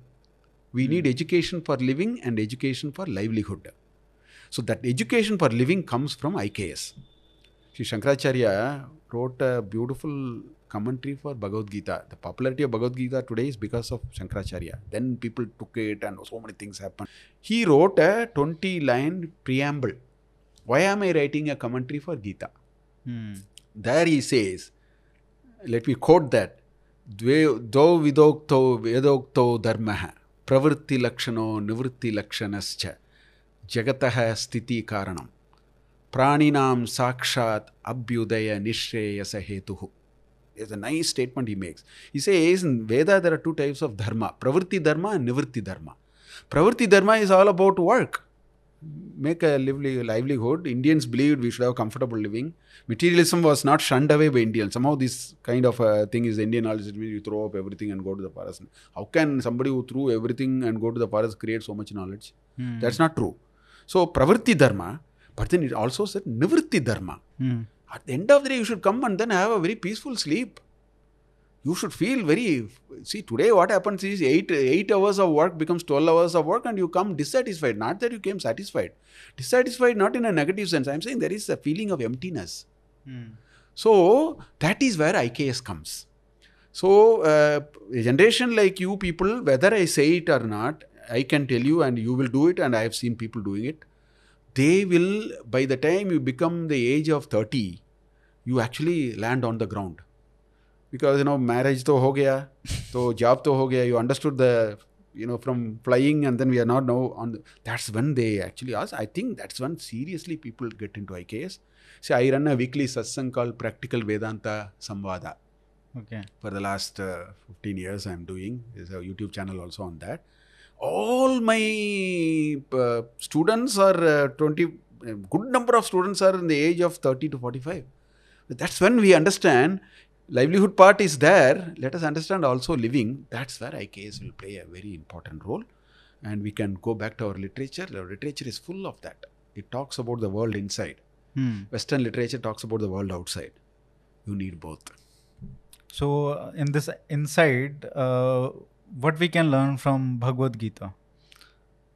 we need education for living and education for livelihood so that education for living comes from iks Sri Shankaracharya wrote a beautiful commentary for Bhagavad Gita. The popularity of Bhagavad Gita today is because of Shankaracharya. Then people took it and so many things happened. He wrote a 20 line preamble. Why am I writing a commentary for Gita? Hmm There he says, let me quote that. द्वे द्वौ विदोक्तौ वेदोक्तौ धर्मः प्रवृत्तिलक्षणो निवृत्तिलक्षणश्च जगतः स्थितिकारणं प्राणिनां साक्षात् अभ्युदय निःश्रेयस हेतुः It's a nice statement he makes. He says in Veda there are two types of dharma pravritti dharma and nivritti dharma. Pravritti dharma is all about work. Make a lively livelihood. Indians believed we should have comfortable living. Materialism was not shunned away by Indians. Somehow this kind of thing is Indian knowledge. It means you throw up everything and go to the forest. How can somebody who threw everything and go to the forest create so much knowledge? Hmm. That's not true. So pravritti dharma, but then it also said nivritti dharma. Hmm. At the end of the day, you should come and then have a very peaceful sleep. You should feel very. See, today what happens is eight eight hours of work becomes twelve hours of work, and you come dissatisfied. Not that you came satisfied. Dissatisfied, not in a negative sense. I'm saying there is a feeling of emptiness. Hmm. So that is where IKS comes. So uh, a generation like you people, whether I say it or not, I can tell you, and you will do it, and I have seen people doing it. They will, by the time you become the age of 30, you actually land on the ground. Because you know, marriage to ho gaya, to job to ho gaya, you understood the you know, from flying, and then we are not now on. The, that's when they actually ask. I think that's when seriously people get into IKS. See, I run a weekly satsang called Practical Vedanta Samvada. Okay. For the last uh, 15 years, I'm doing. There's a YouTube channel also on that. All my uh, students are uh, 20, a good number of students are in the age of 30 to 45. That's when we understand livelihood part is there. Let us understand also living. That's where IKS will play a very important role. And we can go back to our literature. Our literature is full of that. It talks about the world inside. Hmm. Western literature talks about the world outside. You need both. So, uh, in this inside, uh, what we can learn from Bhagavad Gita?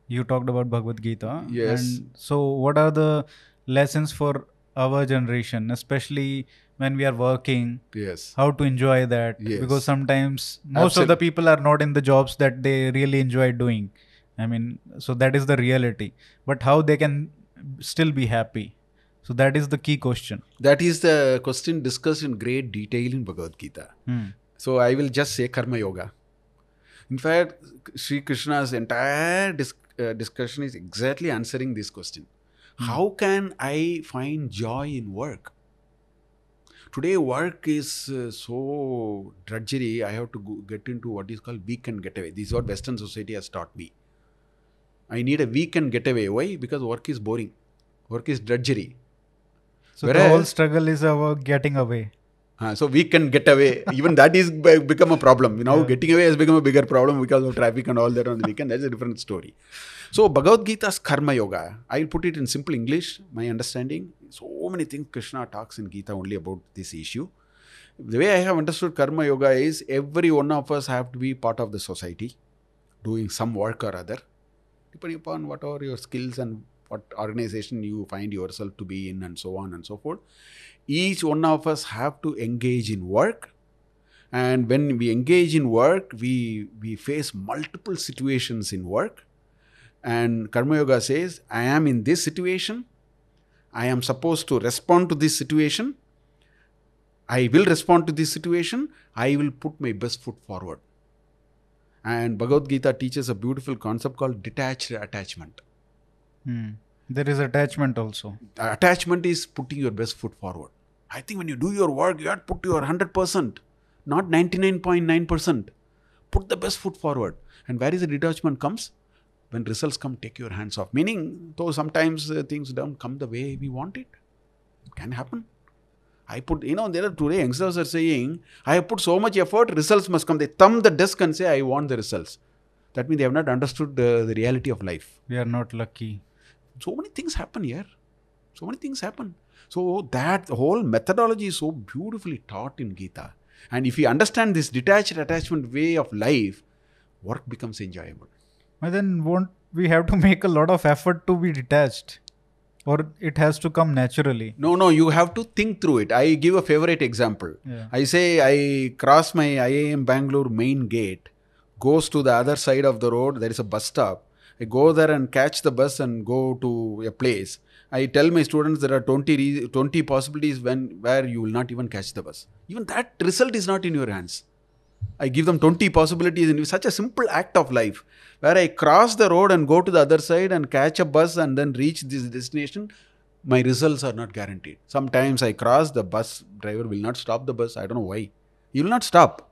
You talked about Bhagavad Gita. Yes. And so, what are the lessons for our generation, especially when we are working? Yes. How to enjoy that? Yes. Because sometimes most of the people are not in the jobs that they really enjoy doing. I mean, so that is the reality. But how they can still be happy? So that is the key question. That is the question discussed in great detail in Bhagavad Gita. Hmm. So I will just say Karma Yoga. In fact, Sri Krishna's entire dis- uh, discussion is exactly answering this question. How can I find joy in work? Today, work is uh, so drudgery. I have to go, get into what is called weekend getaway. This is what Western society has taught me. I need a weekend getaway. Why? Because work is boring. Work is drudgery. So the whole struggle is about getting away. Uh, so we can get away. Even that is be- become a problem. You know, Yeah. getting away has become a bigger problem because of traffic and all that on the weekend. That's a different story. So Bhagavad Gita's Karma Yoga, I'll put it in simple English, my understanding. So many things Krishna talks in Gita only about this issue. The way I have understood Karma Yoga is every one of us have to be part of the society, doing some work or other, depending upon what are your skills and what organization you find yourself to be in and so on and so forth each one of us have to engage in work. And when we engage in work we we face multiple situations in work. And karma yoga says i am in this situation. I am supposed to respond to this situation. I will respond to this situation. I will put my best foot forward. And bhagavad gita teaches a beautiful concept called detached attachment. Hmm. There is attachment also. attachment is putting your best foot forward. I think when you do your work, you have to put your 100%, not 99.9%. Put the best foot forward. And where is the detachment comes? When results come, take your hands off. Meaning, though sometimes uh, things don't come the way we want it, it can happen. I put, you know, there are today youngsters are saying, I have put so much effort, results must come. They thumb the desk and say, I want the results. That means they have not understood the, the reality of life We are not lucky. so many things happen here so many things happen so that whole methodology is so beautifully taught in gita and if we understand this detached attachment way of life work becomes enjoyable But then won't we have to make a lot of effort to be detached? Or it has to come naturally? no no you have to think through it i give a favorite example Yeah. i say i cross my IIM bangalore main gate goes to the other side of the road there is a bus stop i go there and catch the bus and go to a place i tell my students there are 20 re- 20 possibilities when where you will not even catch the bus even that result is not in your hands i give them 20 possibilities in such a simple act of life where i cross the road and go to the other side and catch a bus and then reach this destination my results are not guaranteed. Sometimes I cross, the bus driver will not stop the bus. I don't know why. He will not stop.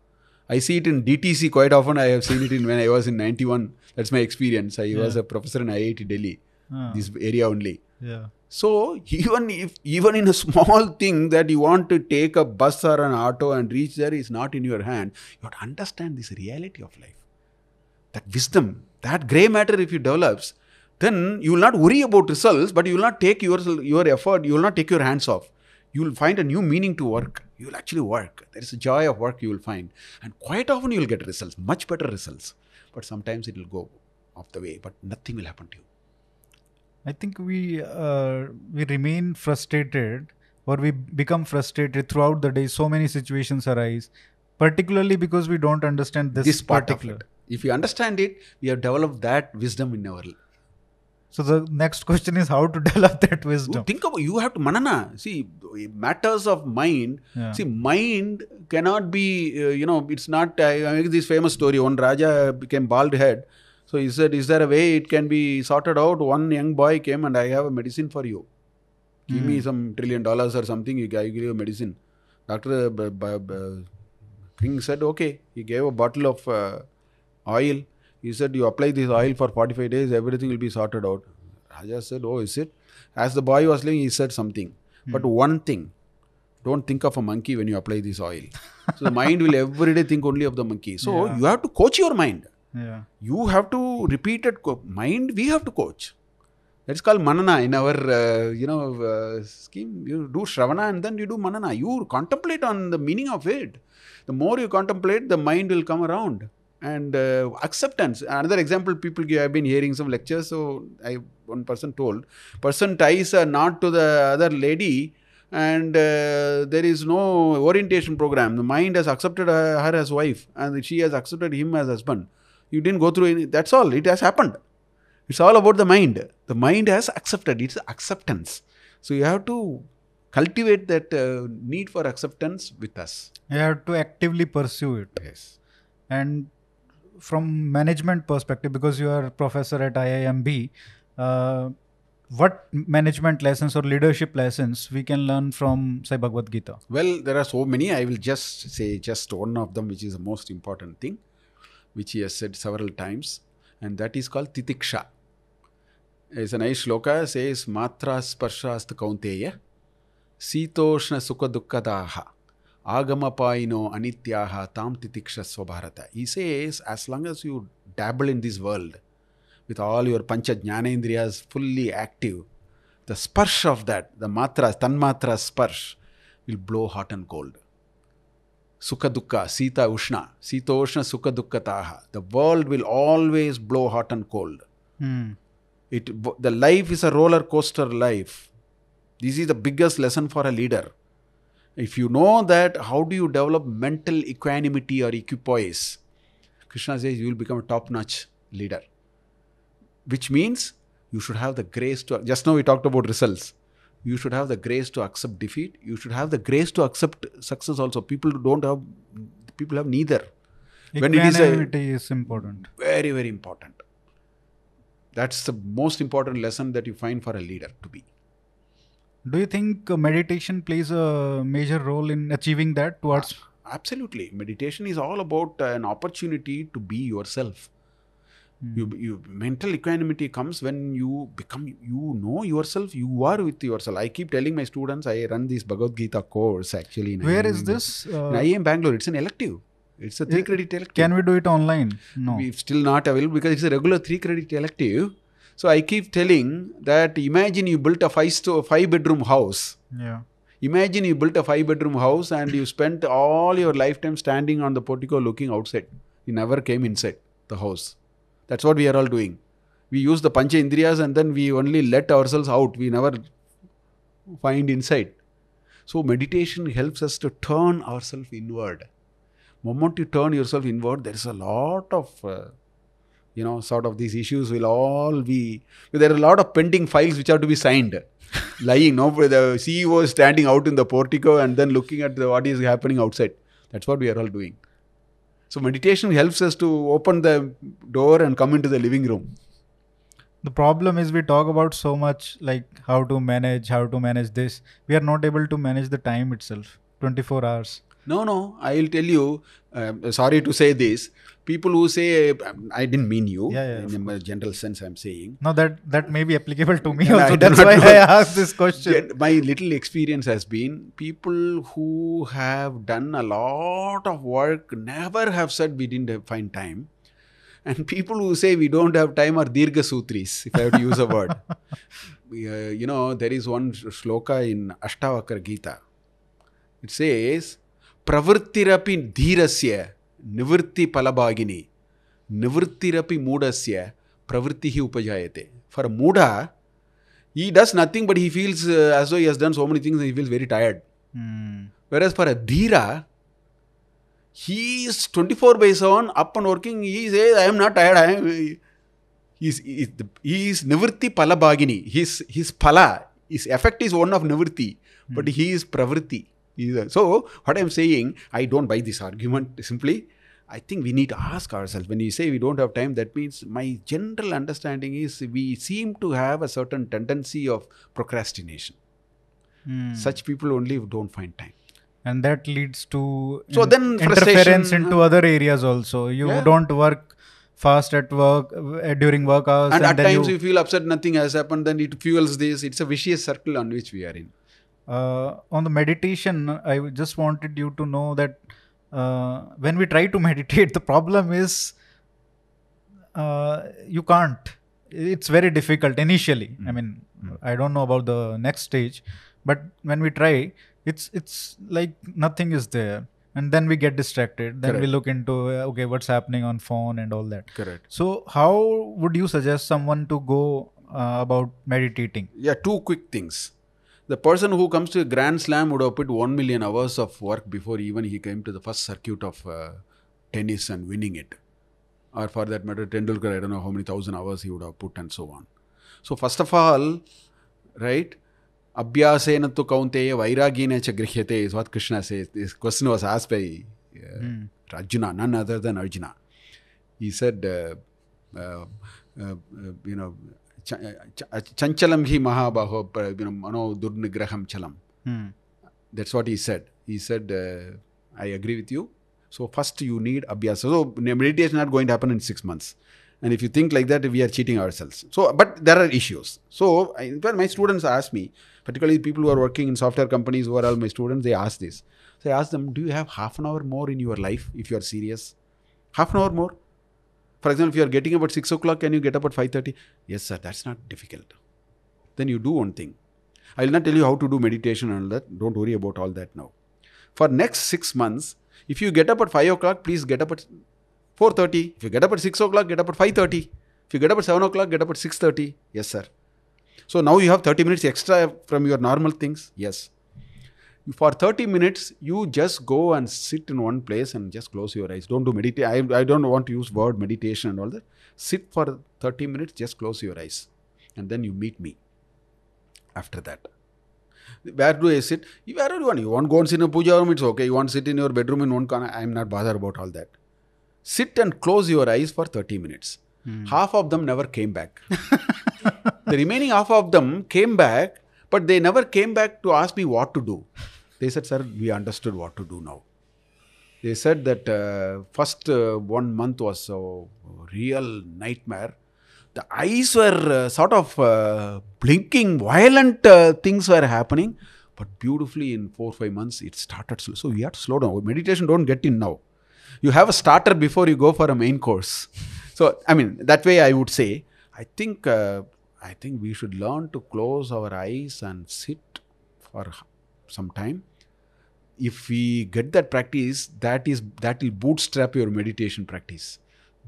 I see it in DTC quite often. I have seen it in when I was in 91. That's my experience. I was a professor in IIT Delhi, Ah, this area only. yeah. So even if even in a small thing that you want to take a bus or an auto and reach there is not in your hand, you have to understand this reality of life. That wisdom, that grey matter if you develops, then you will not worry about results, but you will not take your your effort, you will not take your hands off. You will find a new meaning to work. You will actually work. There is a joy of work you will find. And quite often you will get results, much better results. But sometimes it will go off the way, but nothing will happen to you. I think we uh, we remain frustrated or we become frustrated throughout the day. So many situations arise, particularly because we don't understand this, this part particular. of it. If you understand it, we have developed that wisdom in our life. So the next question is how to develop that You wisdom. think about you have to manana. See, matters of mind. Yeah. See, mind cannot be. Uh, you know, it's not. I, I make this famous story. One Raja became bald head. So he said, "Is there a way it can be sorted out?" One young boy came and I have a medicine for you. Give me some trillion dollars or something. You I give you a medicine. Doctor uh, b- b- b- King said, "Okay." He gave a bottle of uh, oil. He said, "You apply this oil for 45 days. Everything will be sorted out." Raja said, "Oh, is it?" As the boy was leaving, he said something. But one thing, don't think of a monkey when you apply this oil. so the mind will every day think only of the monkey. So Yeah. you have to coach your mind. Yeah. You have to repeat it. Mind, we have to coach. That's called manana in our, uh, you know, uh, scheme. You do shravana and then you do manana. You contemplate on the meaning of it. The more you contemplate, the mind will come around. And uh, acceptance. Another example people give. I've been hearing some lectures. So I one person told, person ties a knot to the other lady, and uh, there is no orientation program. The mind has accepted her, her as wife, and she has accepted him as husband. You didn't go through any. That's all. It has happened. It's all about the mind. The mind has accepted. It's acceptance. So you have to cultivate that uh, need for acceptance with us. You have to actively pursue it. Yes. And from management perspective, because you are professor at IIMB, uh, what management lessons or leadership lessons we can learn from say Bhagavad Gita? Well, there are so many. I will just say just one of them, which is the most important thing, which he has said several times, and that is called titiksha. It's a nice shloka, says matra sparshast kaunteya, sitoshna sukha dukkadaha, agamapaino anityaha tam titiksha svabharata. He says, as long as you dabble in this world, with all your pancha jnanendriyas fully active, the sparsh of that, the matras, tanmatra sparsh, will blow hot and cold. सुख दुख शीत उष्ण शीतोष्ण सुख दुखता the world will always blow hot and cold it the life is a roller coaster life this is the biggest lesson for a leader if you know that how do you develop mental equanimity और equipoise Krishna से you will become a top notch leader which means you should have the grace to just know we talked about result You should have the grace to accept defeat. You should have the grace to accept success also. People don't have, people have neither. When it is a- is important. Very, very important. That's the most important lesson that you find for a leader to be. Do you think uh, meditation plays a major role in achieving that towards? Absolutely. Meditation is all about an opportunity to be yourself. You, you mental equanimity comes when you become you know yourself you are with yourself. I keep telling my students i run this bhagavad gita course actually in Where is this? in Uh, IIM bangalore. It's an elective. It's a three credit elective. can we do it online? No. we've still not available because it's a regular three credit elective. So i keep telling that imagine you built a five sto- five bedroom house. Yeah. imagine you built a five bedroom house and you spent all your lifetime standing on the portico looking outside. You never came inside the house that's what we are all doing. We use the pancha indriyas and then we only let ourselves out. We never find inside so meditation helps us to turn ourselves inward. Moment you turn yourself inward there is a lot of uh, you know sort of these issues will all be there are a lot of pending files which have to be signed. Lying no the ceo is standing out in the portico and then looking at the, what is happening outside. That's what we are all doing so meditation helps us to open the door and come into the living room The problem is we talk about so much like how to manage, how to manage this. We are not able to manage the time itself. 24 hours. No, no. I will tell you. Uh, sorry to say this. People who say um, I didn't mean you. Yeah, yeah, in a general sense, I'm saying. Now that that may be applicable to me also. That's why know. I asked this question. My little experience has been people who have done a lot of work never have said we didn't have find time. And people who say we don't have time are Dirga Sutris, if I have to use a word. Uh, you know, there is one shloka in Ashtavakra Gita. It says, प्रवृत्तिरपि धीरस्य निवृत्ति फलभागिनी निवृत्तिरपि मूढ़ प्रवृत्ति ही उपजायते. For मूढ़ he does nothing but he feels as oh has done so many things he feels very tired whereas for a Dheera he is twenty four by seven up and working he is I am not tired I am he is निवृत्ति फल भागिनी his his फला his effect is one of निवृत्ति but he is प्रवृत्ति A- so, what I'm saying, I don't buy this argument simply. I think we need to ask ourselves when you say we don't have time, that means my general understanding is we seem to have a certain tendency of procrastination. Hmm. Such people only don't find time. and that leads to So then interference into uh, other areas also you Yeah. don't work fast at work uh, during work hours And, at then times you, you feel upset, nothing has happened, then it fuels this. It's a vicious circle on which we are in. Uh, on the meditation i just wanted you to know that uh, when we try to meditate the problem is uh, you can't. It's very difficult initially. I mean i don't know about the next stage but when we try it's it's like nothing is there. And then we get distracted. Then we look into uh, okay what's happening on phone and all that. Correct. so how would you suggest someone to go uh, about meditating? Yeah, two quick things. The person who comes to a Grand Slam would have put 1 million hours of work before even he came to the first circuit of uh, tennis and winning it. Or for that matter, Tendulkar, I don't know how many thousand hours he would have put and so on. So, first of all, right, Abhyasena tu kaunteya vairagina cha grihyate is what Krishna says. This question was asked by uh, Arjuna, none other than Arjuna. He said, uh, uh, uh, uh, you know, chanchalam hi mahabaho, you know, mano durnigraham chalam. hmm. That's what he said. He said, uh, I agree with you. So first you need abhyasa. So meditation is not going to happen in six months. And if you think like that, we are cheating ourselves. So, but there are issues. So, I, when my students ask me, particularly people who are working in software companies, who are all my students, they ask this. So I ask them, do you have half an hour more in your life if you are serious? Half an hour more? For example, if you are getting up at 6 o'clock, can you get up at 5.30? Yes, sir, that's not difficult. Then you do one thing. I will not tell you how to do meditation and all that. Don't worry about all that now. For next six months, if you get up at 5 o'clock, please get up at 4.30. If you get up at 6 o'clock, get up at 5.30. If you get up at 7 o'clock, get up at 6.30. Yes, sir. So now you have 30 minutes extra from your normal things. Yes. For 30 minutes, you just go and sit in one place and just close your eyes. Don't do meditation. I, I don't want to use word meditation and all that. Sit for 30 minutes, just close your eyes. And then you meet me after that. Where do I sit? Wherever you want. You want to go and sit in a puja room, it's okay. You want to sit in your bedroom in one corner, I'm not bothered about all that. Sit and close your eyes for 30 minutes. Hmm. Half of them never came back. the remaining half of them came back, but they never came back to ask me what to do. They said, Sir, we understood what to do now. They said that uh, first uh, one month was a real nightmare. The eyes were uh, sort of uh, blinking, violent uh, things were happening, but beautifully in four five months it started slow. So we have to slow down. Meditation don't get in now. You have a starter before you go for a main course. So I mean that way I would say. I think I think we should learn to close our eyes and sit for some time if we get that practice that is that will bootstrap your meditation practice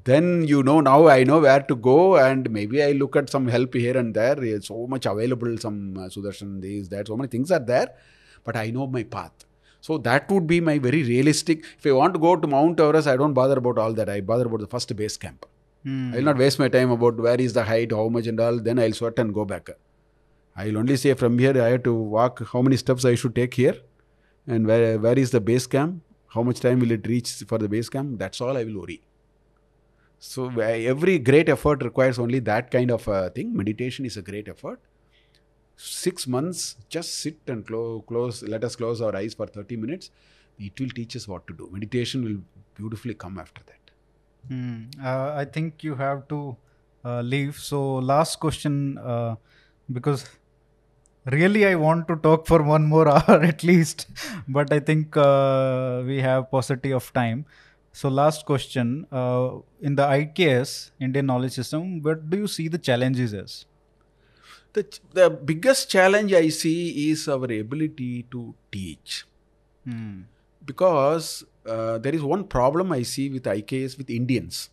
then you know now i know where to go and maybe i look at some help here and there There's so much available some uh, sudarshan this that so many things are there but i know my path so that would be my very realistic if i want to go to mount everest i don't bother about all that i bother about the first base camp Hmm. I will not waste my time about where is the height, how much and all. Then I'll sweat and go back. I will only say from here I have to walk how many steps I should take here and where, where is the base camp, how much time will it reach for the base camp. That's all I will worry. So every great effort requires only that kind of a thing. Meditation is a great effort. Six months, just sit and clo- close. Let us close our eyes for 30 minutes. It will teach us what to do. Meditation will beautifully come after that. Hmm. Uh, I think you have to uh, leave. So, last question, uh, because really I want to talk for one more hour at least, but I think uh, we have paucity of time. So, last question: uh, in the IKS Indian Knowledge System, what do you see the challenges as? The, ch- the biggest challenge I see is our ability to teach. Hmm. Because uh, there is one problem I see with IKS with Indians.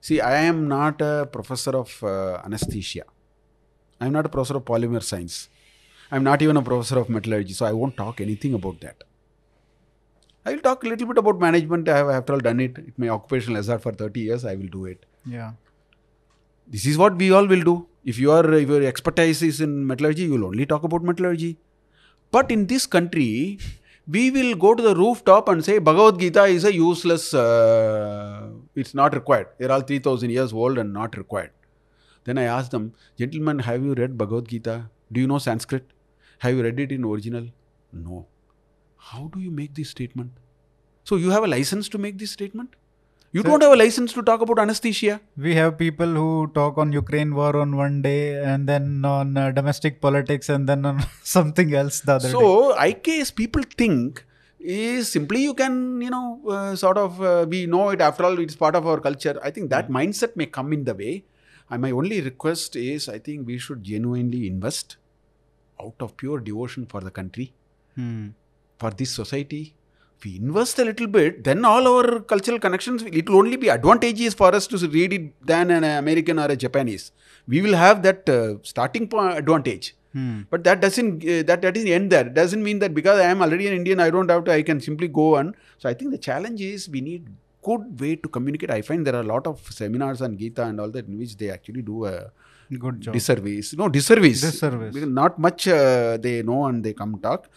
See, I am not a professor of uh, anesthesia. I am not a professor of polymer science. I am not even a professor of metallurgy, so I won't talk anything about that. I will talk a little bit about management. I have, after all, done it. It my occupational hazard for 30 years. I will do it. Yeah. This is what we all will do. If your if your expertise is in metallurgy, you will only talk about metallurgy. But in this country, we will go to the rooftop and say Bhagavad Gita is a useless. Uh, it's not required. They're all three thousand years old and not required. Then I ask them, gentlemen, have you read Bhagavad Gita? Do you know Sanskrit? Have you read it in original? No. How do you make this statement? So you have a license to make this statement? You don't have a license to talk about anesthesia. We have people who talk on Ukraine war on one day and then on uh, domestic politics and then on something else the other day. So IKS people think is simply you can you know uh, sort of uh, we know it after all it's part of our culture. I think that mindset may come in the way. And my only request is I think we should genuinely invest out of pure devotion for the country, Hmm. for this society. If we invest a little bit, then all our cultural connections it will only be advantageous for us to read it than an American or a Japanese. We will have that uh, starting point advantage. Hmm. But that doesn't uh, that that doesn't end there. It doesn't mean that because I am already an Indian, I don't have to. I can simply go on. So I think the challenge is we need good way to communicate. I find there are a lot of seminars on Gita and all that in which they actually do a Good job. disservice. No disservice. Disservice. Because Not much uh, they know and they come talk.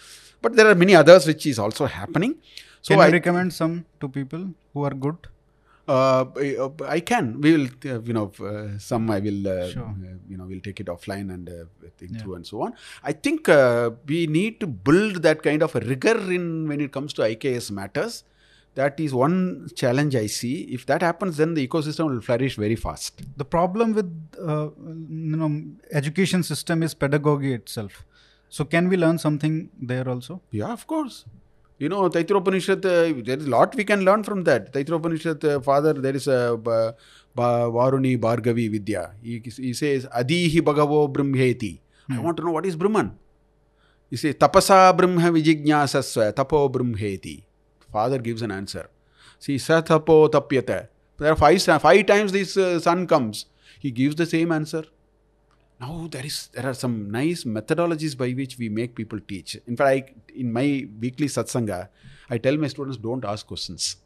But there are many others which is also happening. So Can I recommend some to people who are good? uh, I- can. We will, uh, you know, uh, some I will, uh, Sure. uh, you know, we'll take it offline and uh, think Yeah. through and so on. I think uh, we need to build that kind of rigor in when it comes to IKS matters. That is one challenge I see. If that happens, then the ecosystem will flourish very fast. The problem with uh, you know education system is pedagogy itself. So can we learn something there also? Yeah, of course. You know, taitropanishad uh, there is a lot we can learn from that. taitropanishad uh, father, there is a ba, Varuni Bhargavi Vidya. He, he says, Adihi Bhagavo Brahmheti. I want to know what is Brahman. He says, Tapasa Brahma Vijijnasasva Tapo Brahmheti. Father gives an answer. See, Satapo Tapyata. There are five, five times this uh, sun comes. He gives the same answer. Now there is there are some nice methodologies by which we make people teach. In fact, I, in my weekly satsanga, I tell my students don't ask questions.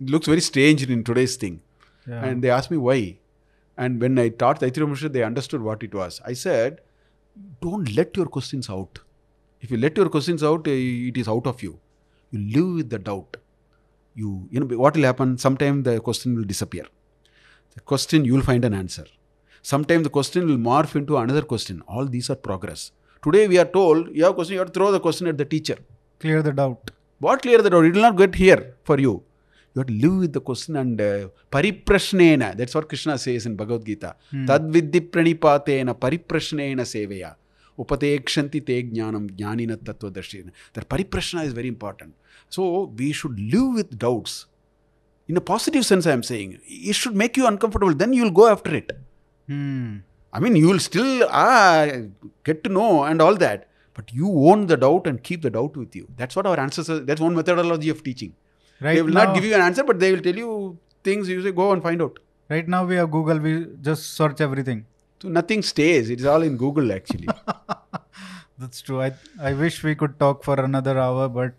It looks very strange in today's thing, Yeah. and they ask me why. And when I taught Taittiriya they understood what it was. I said, don't let your questions out. If you let your questions out, eh, it is out of you. You live with the doubt. You, you know, what will happen? Sometime the question will disappear. The question you will find an answer. Sometimes the question will morph into another question. All these are progress. Today we are told you have a question, you have to throw the question at the teacher. Clear the doubt. What clear the doubt? It will not get here for you. You have to live with the question and uh, pariprashnena. That's what Krishna says in Bhagavad Gita. Tad vidhi pranipatena pariprashnena seveya. Upatekshanti te jnanam jnanina tattvadarshina. That pariprashna is very important. So we should live with doubts. In a positive sense, I am saying. It should make you uncomfortable. Then you will go after it. Hmm. I mean, you will still ah, get to know and all that, but you own the doubt and keep the doubt with you. That's what our ancestors. That's one methodology of teaching. Right they will now, not give you an answer, but they will tell you things. You say, go and find out. right now we have Google. We just search everything. So nothing stays. It is all in Google actually. That's true. I I wish we could talk for another hour, but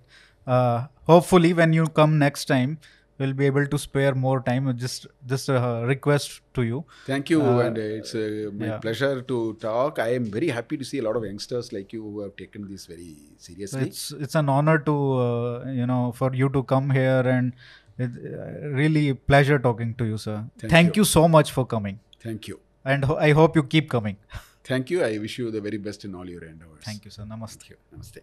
uh, hopefully when you come next time, we'll be able to spare more time. Just just a request to you. Thank you, Uh, and it's uh, my yeah. pleasure to talk. I am very happy to see a lot of youngsters like you who have taken this very seriously. it's it's an honor to uh, you know for you to come here and it, uh, really pleasure talking to you, sir. Thank Thank you. you so much for coming, Thank you. And ho- I hope you keep coming. Thank you. I wish you the very best in all your endeavors. Thank you, sir. Namaste. Namaste.